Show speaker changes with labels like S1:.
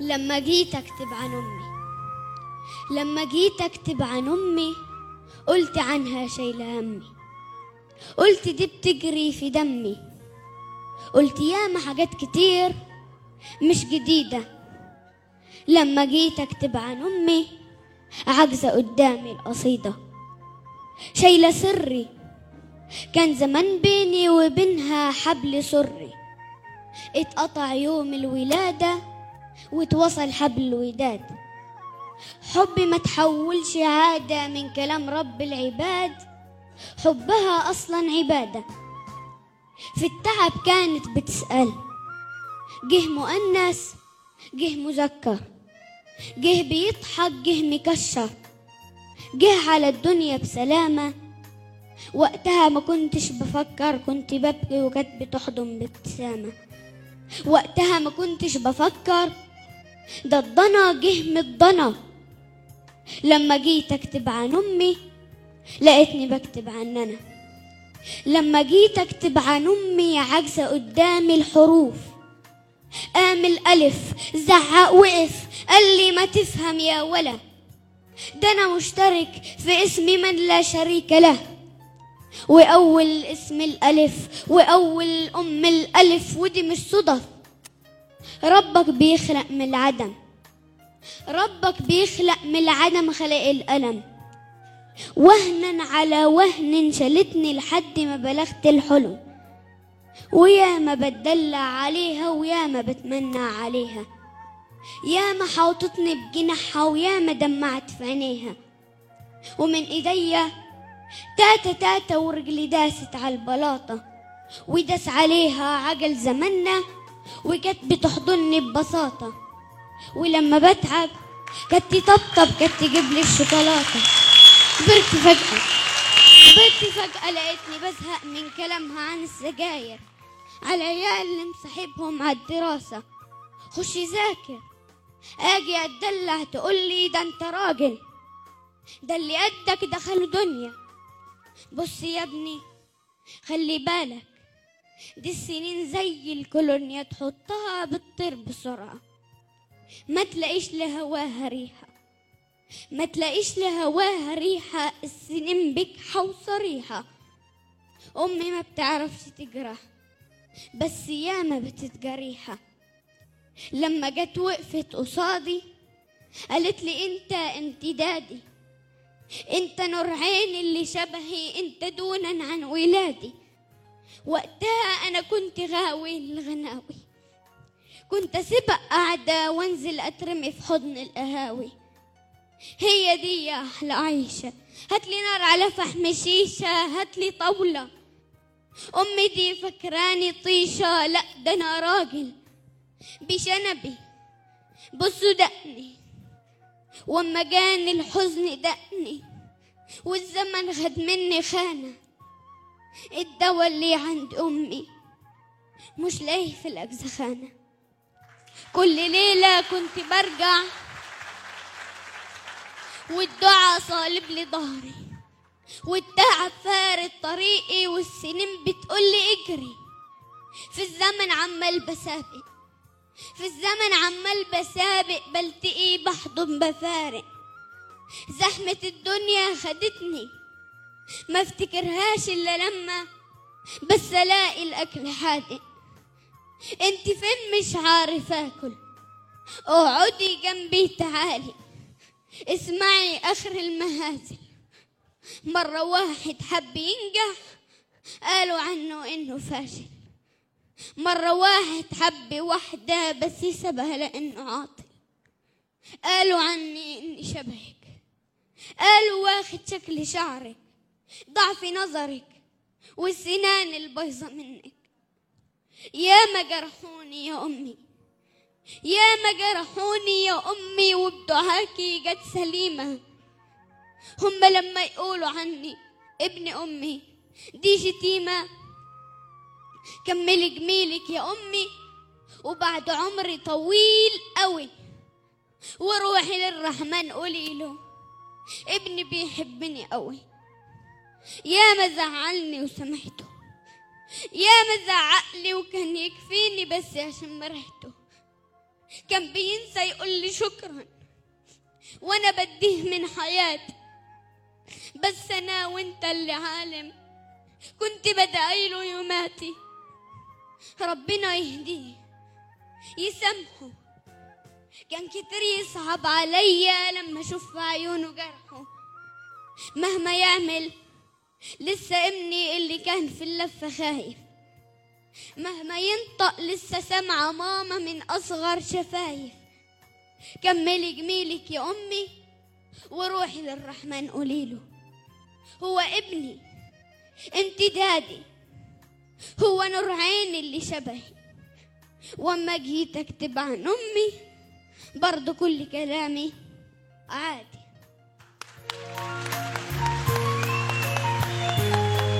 S1: لما جيت أكتب عن أمي. لما جيت أكتب عن أمي قلت عنها شايله همي قلت دي بتجري في دمي. قلت ياما حاجات كتير مش جديدة. لما جيت أكتب عن أمي عاجزة قدامي القصيدة. شايلة سري كان زمان بيني وبينها حبل سري. اتقطع يوم الولادة واتوصل حبل الوداد. حبي ما تحولش عادة من كلام رب العباد حبها أصلا عبادة. في التعب كانت بتسأل جه مؤنث جه مذكر جه بيضحك جه مكشر جه على الدنيا بسلامة. وقتها ما كنتش بفكر كنت ببكي وكانت بتحضن بابتسامة. وقتها ما كنتش بفكر ده الضنا جه من الضنا. لما جيت اكتب عن أمي لقيتني بكتب عن أنا. لما جيت اكتب عن أمي عاجزة قدامي الحروف. قام الألف زعق وقف. قال لي ما تفهم يا ولا. ده أنا مشترك في اسم من لا شريك له. وأول اسم الألف وأول أم الألف ودي مش صدف. ربك بيخلق من العدم. ربك بيخلق من العدم خلق الألم. وهنا على وهن شالتني لحد ما بلغت الحلم. ويا ما بتدلع عليها ويا ما بتمنى عليها. يا ما حوطتني بجناحها ويا ما دمعت في عينيها. ومن إيديا تاتا تاتا ورجلي داست على البلاطة. وداس عليها عجل زمنا وجت بتحضني ببساطة. ولما بتعب كانت تطبطب كانت تجيب لي الشوكولاتة. كبرت فجأة كبرت فجأة لقيتني بزهق من كلامها عن السجاير. على عيال اللي مصاحبهم على الدراسة. خش ذاكر. آجي أتدلع تقول لي ده أنت راجل. ده اللي قدك دخلوا دنيا. بص يا ابني خلي بالك دي السنين زي الكولونيا تحطها بتطير بسرعة. ما تلاقيش لهواها ريحة. ما تلاقيش لهواها ريحة السنين بكحة وصريحة أمي ما بتعرفش تجرح بس ياما بتتجريحة. لما جت وقفت قصادي قالت لي أنت امتدادي. أنت نور عين اللي شبهي أنت دونا عن ولادي. وقتها أنا كنت غاوي الغناوي. كنت اسيبها قاعدة وأنزل أترمي في حضن القهاوي. هي دي يا أحلى عيشة. هاتلي نار على فحم شيشة هاتلي طاولة. أمي دي فكراني طيشة لأ ده أنا راجل بشنبي بصوا دقني واما جاني الحزن دقني. والزمن خد مني خانة. الدوا اللي عند أمي. مش لاقيه في الأجزخانة. كل ليلة كنت برجع والدعاء صالب لي ظهري والتعب فارد طريقي والسنين بتقولي اجري. في الزمن عمال بسابق في الزمن عمال بسابق بلتقي بحضن بفارق. زحمة الدنيا خدتني ما افتكرهاش إلا لما بس ألاقي الأكل حادق. أنت فين؟ مش عارف آكل. اقعدي جنبي تعالي. اسمعي آخر المهازل. مرة واحد حب ينجح قالوا عنه إنه فاشل. مرة واحد حب واحدة بس يسبها لأنه عاطل. قالوا عني إني شبهك. قالوا واخد شكل شعرك. ضعف نظرك والسنان البيضة منك. يا ما جرحوني يا أمي. يا ما جرحوني يا أمي وبدعاكي جت سليمة. هم لما يقولوا عني ابن أمي دي شتيمة. كملي جميلك يا أمي وبعد عمري طويل قوي. وروحي للرحمن قولي له ابني بيحبني قوي. يا ما زعلني وسامحته يا ما زعقلي وكان يكفيني بس عشان مرحته كان بينسى يقول لي شكرا وأنا بديه من حياتي. بس أنا وأنت اللي عالم كنت بدعيله يوماتي. ربنا يهديه يسامحه. كان كتير يصعب عليا لما أشوف عيونه جرحه. مهما يعمل لسه ابني اللي كان في اللفة خايف. مهما ينطق لسه سامعة ماما من أصغر شفايف. كملي جميلك يا أمي وروحي للرحمن قوليله. هو ابني انت دادي هو نور عيني اللي شبهي. واما جيت اكتب عن أمي برضو كل كلامي عادي.